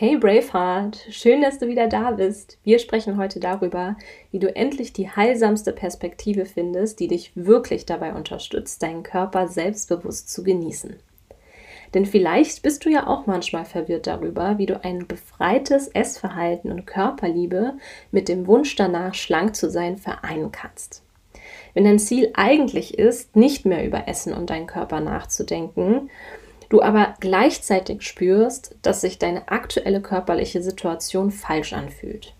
Hey Braveheart, schön, dass du wieder da bist. Wir sprechen heute darüber, wie du endlich die heilsamste Perspektive findest, die dich wirklich dabei unterstützt, deinen Körper selbstbewusst zu genießen. Denn vielleicht bist du ja auch manchmal verwirrt darüber, wie du ein befreites Essverhalten und Körperliebe mit dem Wunsch danach, schlank zu sein, vereinen kannst. Wenn dein Ziel eigentlich ist, nicht mehr über Essen und deinen Körper nachzudenken du aber gleichzeitig spürst, dass sich deine aktuelle körperliche Situation falsch anfühlt.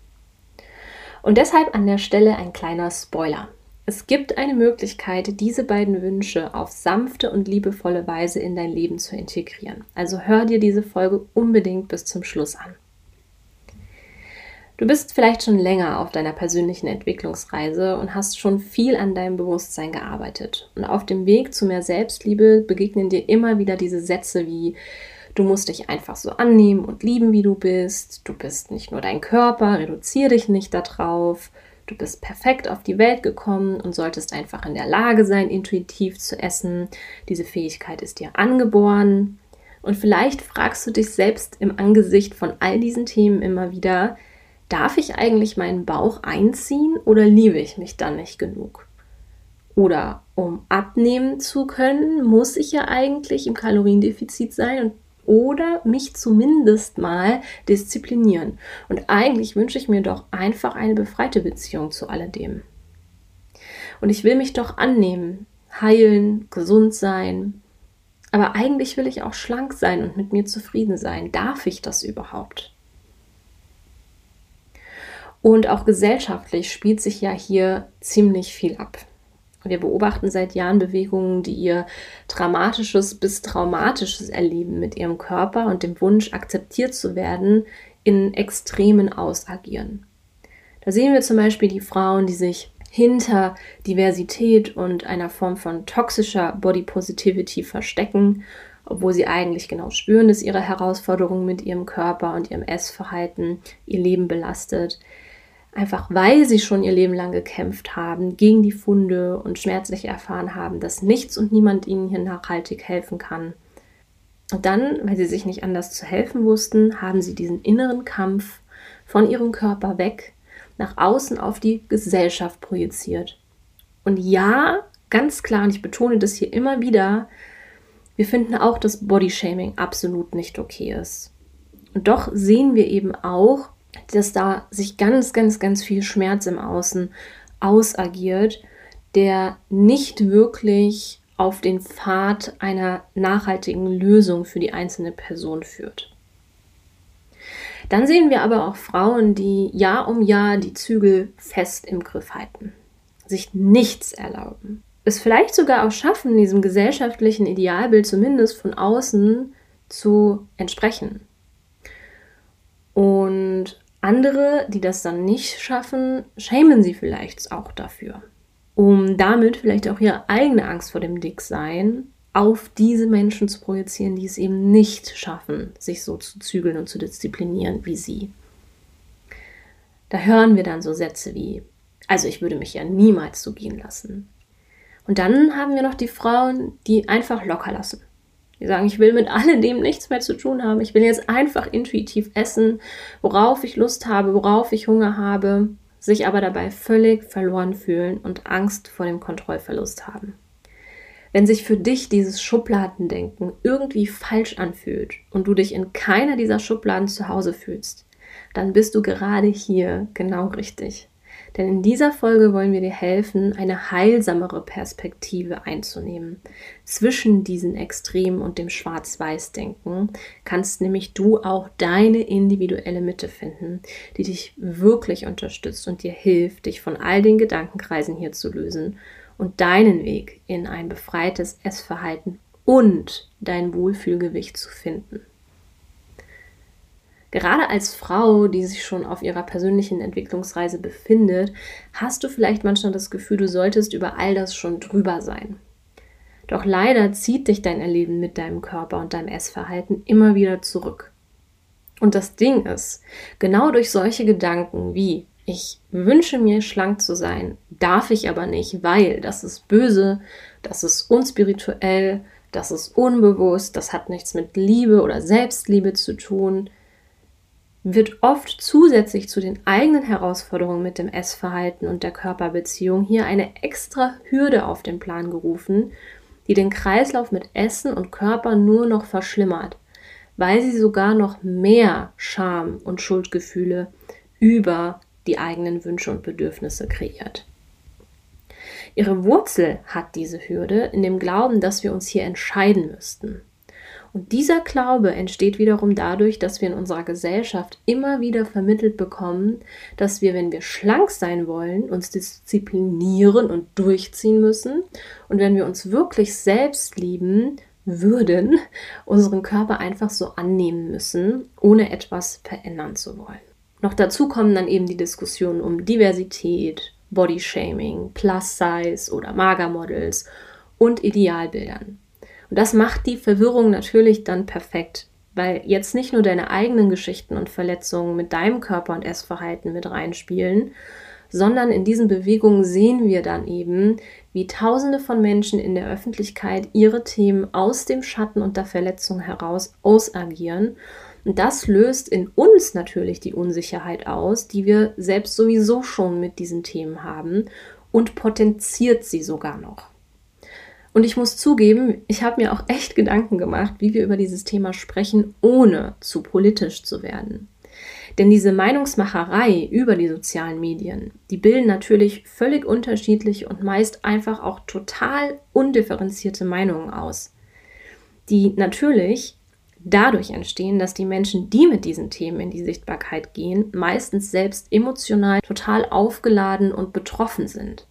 Und deshalb an der Stelle ein kleiner Spoiler. Es gibt eine Möglichkeit, diese beiden Wünsche auf sanfte und liebevolle Weise in dein Leben zu integrieren. Also hör dir diese Folge unbedingt bis zum Schluss an. Du bist vielleicht schon länger auf deiner persönlichen Entwicklungsreise und hast schon viel an deinem Bewusstsein gearbeitet. Und auf dem Weg zu mehr Selbstliebe begegnen dir immer wieder diese Sätze wie Du musst dich einfach so annehmen und lieben, wie du bist. Du bist nicht nur dein Körper, reduziere dich nicht darauf. Du bist perfekt auf die Welt gekommen und solltest einfach in der Lage sein, intuitiv zu essen. Diese Fähigkeit ist dir angeboren. Und vielleicht fragst du dich selbst im Angesicht von all diesen Themen immer wieder, darf ich eigentlich meinen Bauch einziehen oder liebe ich mich dann nicht genug? Oder um abnehmen zu können, muss ich ja eigentlich im Kaloriendefizit sein und oder mich zumindest mal disziplinieren. Und eigentlich wünsche ich mir doch einfach eine befreite Beziehung zu alledem. Und ich will mich doch annehmen, heilen, gesund sein. Aber eigentlich will ich auch schlank sein und mit mir zufrieden sein. Darf ich das überhaupt? Und auch gesellschaftlich spielt sich ja hier ziemlich viel ab. Wir beobachten seit Jahren Bewegungen, die ihr dramatisches bis traumatisches Erleben mit ihrem Körper und dem Wunsch, akzeptiert zu werden, in Extremen ausagieren. Da sehen wir zum Beispiel die Frauen, die sich hinter Diversität und einer Form von toxischer Body Positivity verstecken, obwohl sie eigentlich genau spüren, dass ihre Herausforderungen mit ihrem Körper und ihrem Essverhalten ihr Leben belastet einfach weil sie schon ihr Leben lang gekämpft haben gegen die Funde und schmerzlich erfahren haben, dass nichts und niemand ihnen hier nachhaltig helfen kann. Und dann, weil sie sich nicht anders zu helfen wussten, haben sie diesen inneren Kampf von ihrem Körper weg nach außen auf die Gesellschaft projiziert. Und ja, ganz klar, und ich betone das hier immer wieder, wir finden auch, dass Bodyshaming absolut nicht okay ist. Und doch sehen wir eben auch, dass da sich ganz, ganz, ganz viel Schmerz im Außen ausagiert, der nicht wirklich auf den Pfad einer nachhaltigen Lösung für die einzelne Person führt. Dann sehen wir aber auch Frauen, die Jahr um Jahr die Zügel fest im Griff halten, sich nichts erlauben, es vielleicht sogar auch schaffen, diesem gesellschaftlichen Idealbild zumindest von außen zu entsprechen. Und andere, die das dann nicht schaffen, schämen sie vielleicht auch dafür, um damit vielleicht auch ihre eigene Angst vor dem Dicksein auf diese Menschen zu projizieren, die es eben nicht schaffen, sich so zu zügeln und zu disziplinieren wie sie. Da hören wir dann so Sätze wie, also ich würde mich ja niemals so gehen lassen. Und dann haben wir noch die Frauen, die einfach locker lassen. Die sagen, ich will mit alledem nichts mehr zu tun haben. Ich will jetzt einfach intuitiv essen, worauf ich Lust habe, worauf ich Hunger habe, sich aber dabei völlig verloren fühlen und Angst vor dem Kontrollverlust haben. Wenn sich für dich dieses Schubladendenken irgendwie falsch anfühlt und du dich in keiner dieser Schubladen zu Hause fühlst, dann bist du gerade hier genau richtig. Denn in dieser Folge wollen wir dir helfen, eine heilsamere Perspektive einzunehmen. Zwischen diesen Extremen und dem Schwarz-Weiß-Denken kannst nämlich du auch deine individuelle Mitte finden, die dich wirklich unterstützt und dir hilft, dich von all den Gedankenkreisen hier zu lösen und deinen Weg in ein befreites Essverhalten und dein Wohlfühlgewicht zu finden. Gerade als Frau, die sich schon auf ihrer persönlichen Entwicklungsreise befindet, hast du vielleicht manchmal das Gefühl, du solltest über all das schon drüber sein. Doch leider zieht dich dein Erleben mit deinem Körper und deinem Essverhalten immer wieder zurück. Und das Ding ist, genau durch solche Gedanken wie ich wünsche mir schlank zu sein, darf ich aber nicht, weil das ist böse, das ist unspirituell, das ist unbewusst, das hat nichts mit Liebe oder Selbstliebe zu tun, wird oft zusätzlich zu den eigenen Herausforderungen mit dem Essverhalten und der Körperbeziehung hier eine extra Hürde auf den Plan gerufen, die den Kreislauf mit Essen und Körper nur noch verschlimmert, weil sie sogar noch mehr Scham und Schuldgefühle über die eigenen Wünsche und Bedürfnisse kreiert. Ihre Wurzel hat diese Hürde in dem Glauben, dass wir uns hier entscheiden müssten. Und dieser Glaube entsteht wiederum dadurch, dass wir in unserer Gesellschaft immer wieder vermittelt bekommen, dass wir, wenn wir schlank sein wollen, uns disziplinieren und durchziehen müssen. Und wenn wir uns wirklich selbst lieben würden, unseren Körper einfach so annehmen müssen, ohne etwas verändern zu wollen. Noch dazu kommen dann eben die Diskussionen um Diversität, Bodyshaming, Plus Size oder Magermodels und Idealbildern. Und das macht die Verwirrung natürlich dann perfekt, weil jetzt nicht nur deine eigenen Geschichten und Verletzungen mit deinem Körper und Essverhalten mit reinspielen, sondern in diesen Bewegungen sehen wir dann eben, wie Tausende von Menschen in der Öffentlichkeit ihre Themen aus dem Schatten und der Verletzung heraus ausagieren. Und das löst in uns natürlich die Unsicherheit aus, die wir selbst sowieso schon mit diesen Themen haben und potenziert sie sogar noch. Und ich muss zugeben, ich habe mir auch echt Gedanken gemacht, wie wir über dieses Thema sprechen, ohne zu politisch zu werden. Denn diese Meinungsmacherei über die sozialen Medien, die bilden natürlich völlig unterschiedliche und meist einfach auch total undifferenzierte Meinungen aus, die natürlich dadurch entstehen, dass die Menschen, die mit diesen Themen in die Sichtbarkeit gehen, meistens selbst emotional total aufgeladen und betroffen sind.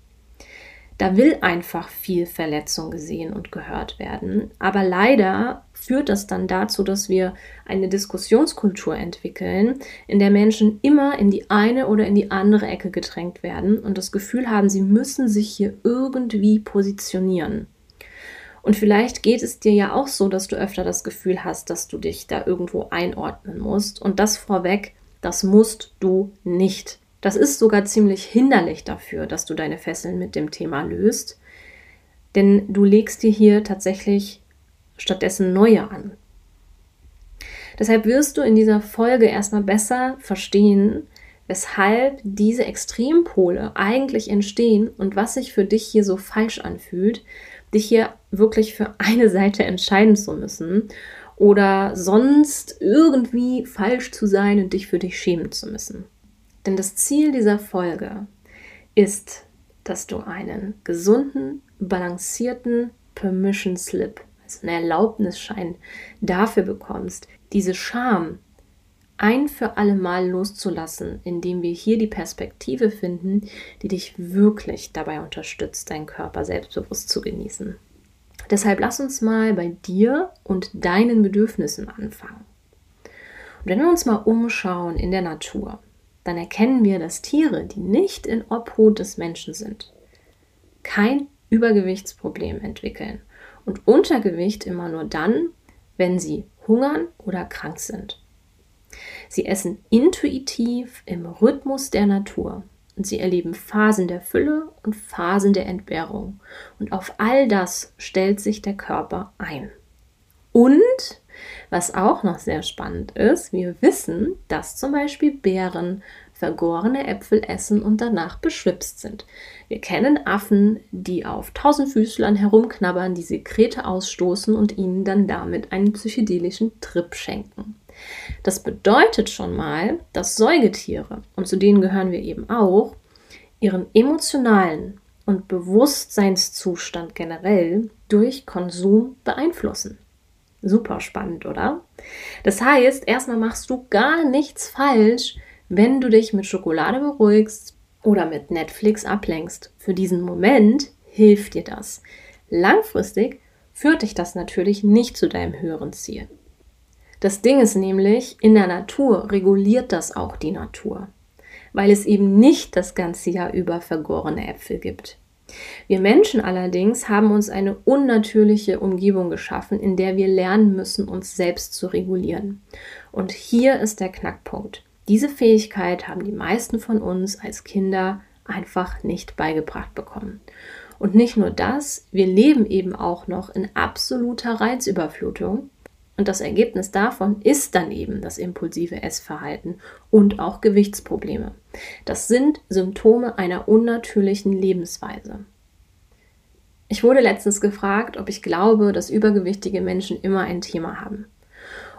Da will einfach viel Verletzung gesehen und gehört werden. Aber leider führt das dann dazu, dass wir eine Diskussionskultur entwickeln, in der Menschen immer in die eine oder in die andere Ecke gedrängt werden und das Gefühl haben, sie müssen sich hier irgendwie positionieren. Und vielleicht geht es dir ja auch so, dass du öfter das Gefühl hast, dass du dich da irgendwo einordnen musst. Und das vorweg, das musst du nicht. Das ist sogar ziemlich hinderlich dafür, dass du deine Fesseln mit dem Thema löst, denn du legst dir hier tatsächlich stattdessen neue an. Deshalb wirst du in dieser Folge erstmal besser verstehen, weshalb diese Extrempole eigentlich entstehen und was sich für dich hier so falsch anfühlt, dich hier wirklich für eine Seite entscheiden zu müssen oder sonst irgendwie falsch zu sein und dich für dich schämen zu müssen. Denn das Ziel dieser Folge ist, dass du einen gesunden, balancierten Permission Slip, also einen Erlaubnisschein dafür bekommst, diese Scham ein für alle Mal loszulassen, indem wir hier die Perspektive finden, die dich wirklich dabei unterstützt, deinen Körper selbstbewusst zu genießen. Deshalb lass uns mal bei dir und deinen Bedürfnissen anfangen. Und wenn wir uns mal umschauen in der Natur, dann erkennen wir, dass Tiere, die nicht in Obhut des Menschen sind, kein Übergewichtsproblem entwickeln und Untergewicht immer nur dann, wenn sie hungern oder krank sind. Sie essen intuitiv im Rhythmus der Natur und sie erleben Phasen der Fülle und Phasen der Entbehrung. Und auf all das stellt sich der Körper ein. Und was auch noch sehr spannend ist, wir wissen, dass zum Beispiel Bären vergorene Äpfel essen und danach beschwipst sind. Wir kennen Affen, die auf Tausendfüßlern herumknabbern, die Sekrete ausstoßen und ihnen dann damit einen psychedelischen Trip schenken. Das bedeutet schon mal, dass Säugetiere, und zu denen gehören wir eben auch, ihren emotionalen und Bewusstseinszustand generell durch Konsum beeinflussen. Super spannend, oder? Das heißt, erstmal machst du gar nichts falsch, wenn du dich mit Schokolade beruhigst oder mit Netflix ablenkst. Für diesen Moment hilft dir das. Langfristig führt dich das natürlich nicht zu deinem höheren Ziel. Das Ding ist nämlich, in der Natur reguliert das auch die Natur, weil es eben nicht das ganze Jahr über vergorene Äpfel gibt. Wir Menschen allerdings haben uns eine unnatürliche Umgebung geschaffen, in der wir lernen müssen, uns selbst zu regulieren. Und hier ist der Knackpunkt. Diese Fähigkeit haben die meisten von uns als Kinder einfach nicht beigebracht bekommen. Und nicht nur das, wir leben eben auch noch in absoluter Reizüberflutung. Und das Ergebnis davon ist dann eben das impulsive Essverhalten und auch Gewichtsprobleme. Das sind Symptome einer unnatürlichen Lebensweise. Ich wurde letztens gefragt, ob ich glaube, dass übergewichtige Menschen immer ein Thema haben.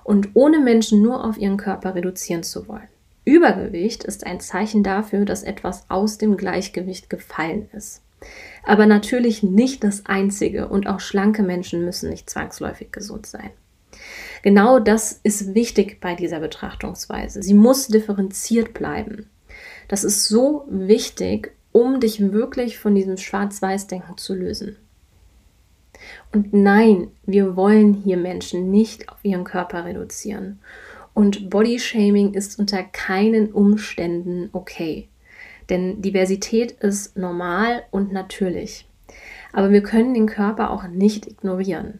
Und ohne Menschen nur auf ihren Körper reduzieren zu wollen. Übergewicht ist ein Zeichen dafür, dass etwas aus dem Gleichgewicht gefallen ist. Aber natürlich nicht das einzige und auch schlanke Menschen müssen nicht zwangsläufig gesund sein. Genau das ist wichtig bei dieser Betrachtungsweise. Sie muss differenziert bleiben. Das ist so wichtig, um dich wirklich von diesem Schwarz-Weiß-Denken zu lösen. Und nein, wir wollen hier Menschen nicht auf ihren Körper reduzieren. Und Bodyshaming ist unter keinen Umständen okay. Denn Diversität ist normal und natürlich. Aber wir können den Körper auch nicht ignorieren.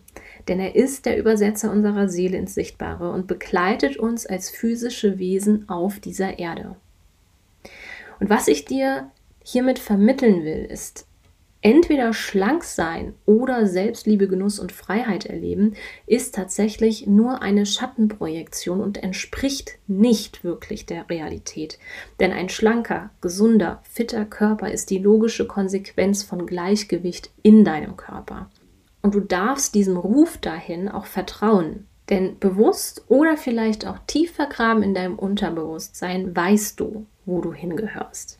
Denn er ist der Übersetzer unserer Seele ins Sichtbare und begleitet uns als physische Wesen auf dieser Erde. Und was ich dir hiermit vermitteln will, ist, entweder schlank sein oder Selbstliebe, Genuss und Freiheit erleben, ist tatsächlich nur eine Schattenprojektion und entspricht nicht wirklich der Realität. Denn ein schlanker, gesunder, fitter Körper ist die logische Konsequenz von Gleichgewicht in deinem Körper. Und du darfst diesem Ruf dahin auch vertrauen. Denn bewusst oder vielleicht auch tief vergraben in deinem Unterbewusstsein weißt du, wo du hingehörst.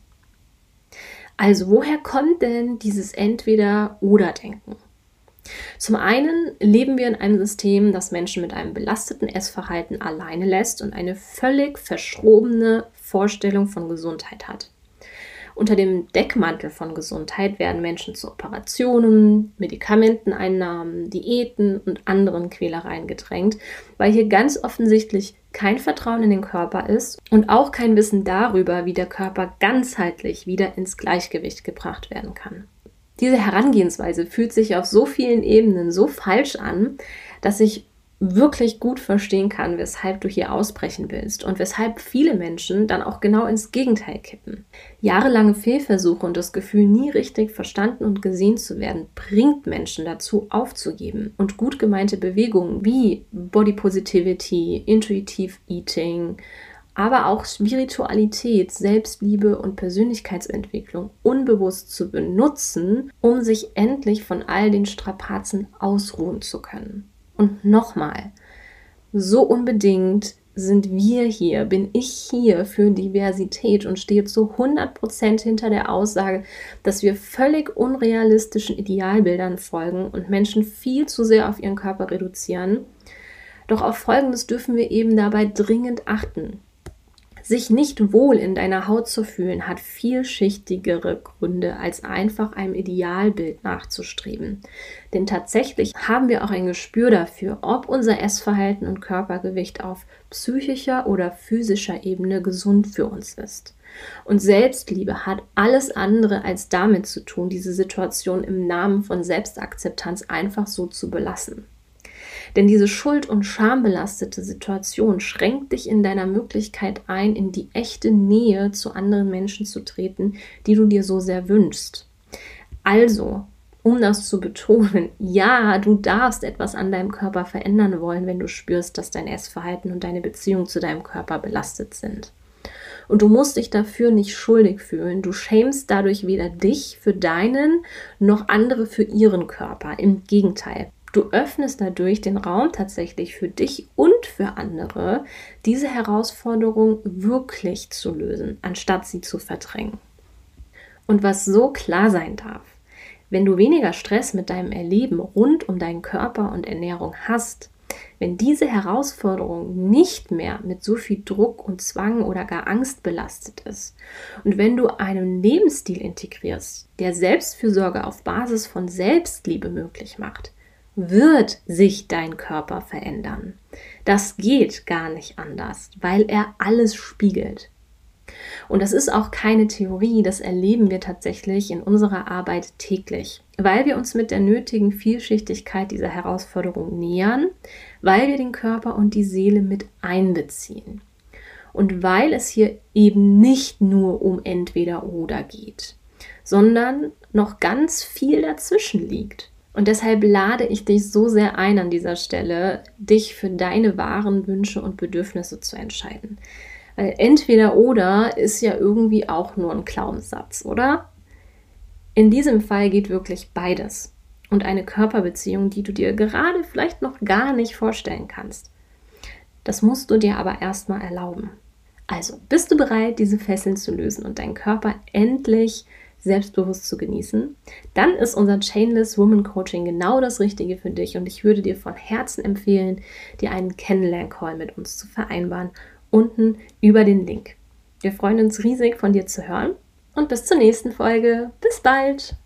Also woher kommt denn dieses Entweder-Oder-Denken? Zum einen leben wir in einem System, das Menschen mit einem belasteten Essverhalten alleine lässt und eine völlig verschrobene Vorstellung von Gesundheit hat. Unter dem Deckmantel von Gesundheit werden Menschen zu Operationen, Medikamenteneinnahmen, Diäten und anderen Quälereien gedrängt, weil hier ganz offensichtlich kein Vertrauen in den Körper ist und auch kein Wissen darüber, wie der Körper ganzheitlich wieder ins Gleichgewicht gebracht werden kann. Diese Herangehensweise fühlt sich auf so vielen Ebenen so falsch an, dass ich wirklich gut verstehen kann, weshalb du hier ausbrechen willst und weshalb viele Menschen dann auch genau ins Gegenteil kippen. Jahrelange Fehlversuche und das Gefühl, nie richtig verstanden und gesehen zu werden, bringt Menschen dazu, aufzugeben und gut gemeinte Bewegungen wie Body Positivity, Intuitive Eating, aber auch Spiritualität, Selbstliebe und Persönlichkeitsentwicklung unbewusst zu benutzen, um sich endlich von all den Strapazen ausruhen zu können. Und nochmal, so unbedingt sind wir hier, bin ich hier für Diversität und stehe zu 100% hinter der Aussage, dass wir völlig unrealistischen Idealbildern folgen und Menschen viel zu sehr auf ihren Körper reduzieren. Doch auf Folgendes dürfen wir eben dabei dringend achten. Sich nicht wohl in deiner Haut zu fühlen, hat vielschichtigere Gründe, als einfach einem Idealbild nachzustreben. Denn tatsächlich haben wir auch ein Gespür dafür, ob unser Essverhalten und Körpergewicht auf psychischer oder physischer Ebene gesund für uns ist. Und Selbstliebe hat alles andere als damit zu tun, diese Situation im Namen von Selbstakzeptanz einfach so zu belassen. Denn diese schuld- und schambelastete Situation schränkt dich in deiner Möglichkeit ein, in die echte Nähe zu anderen Menschen zu treten, die du dir so sehr wünschst. Also, um das zu betonen, ja, du darfst etwas an deinem Körper verändern wollen, wenn du spürst, dass dein Essverhalten und deine Beziehung zu deinem Körper belastet sind. Und du musst dich dafür nicht schuldig fühlen. Du schämst dadurch weder dich für deinen noch andere für ihren Körper. Im Gegenteil. Du öffnest dadurch den Raum tatsächlich für dich und für andere, diese Herausforderung wirklich zu lösen, anstatt sie zu verdrängen. Und was so klar sein darf, wenn du weniger Stress mit deinem Erleben rund um deinen Körper und Ernährung hast, wenn diese Herausforderung nicht mehr mit so viel Druck und Zwang oder gar Angst belastet ist und wenn du einen Lebensstil integrierst, der Selbstfürsorge auf Basis von Selbstliebe möglich macht, wird sich dein Körper verändern. Das geht gar nicht anders, weil er alles spiegelt. Und das ist auch keine Theorie, das erleben wir tatsächlich in unserer Arbeit täglich, weil wir uns mit der nötigen Vielschichtigkeit dieser Herausforderung nähern, weil wir den Körper und die Seele mit einbeziehen. Und weil es hier eben nicht nur um entweder oder geht, sondern noch ganz viel dazwischen liegt. Und deshalb lade ich dich so sehr ein an dieser Stelle, dich für deine wahren Wünsche und Bedürfnisse zu entscheiden. Weil entweder oder ist ja irgendwie auch nur ein Glaubenssatz, oder? In diesem Fall geht wirklich beides. Und eine Körperbeziehung, die du dir gerade vielleicht noch gar nicht vorstellen kannst. Das musst du dir aber erstmal erlauben. Also, bist du bereit, diese Fesseln zu lösen und deinen Körper endlich selbstbewusst zu genießen, dann ist unser Chainless Woman Coaching genau das Richtige für dich und ich würde dir von Herzen empfehlen, dir einen Kennenlern-Call mit uns zu vereinbaren, unten über den Link. Wir freuen uns riesig von dir zu hören und bis zur nächsten Folge. Bis bald!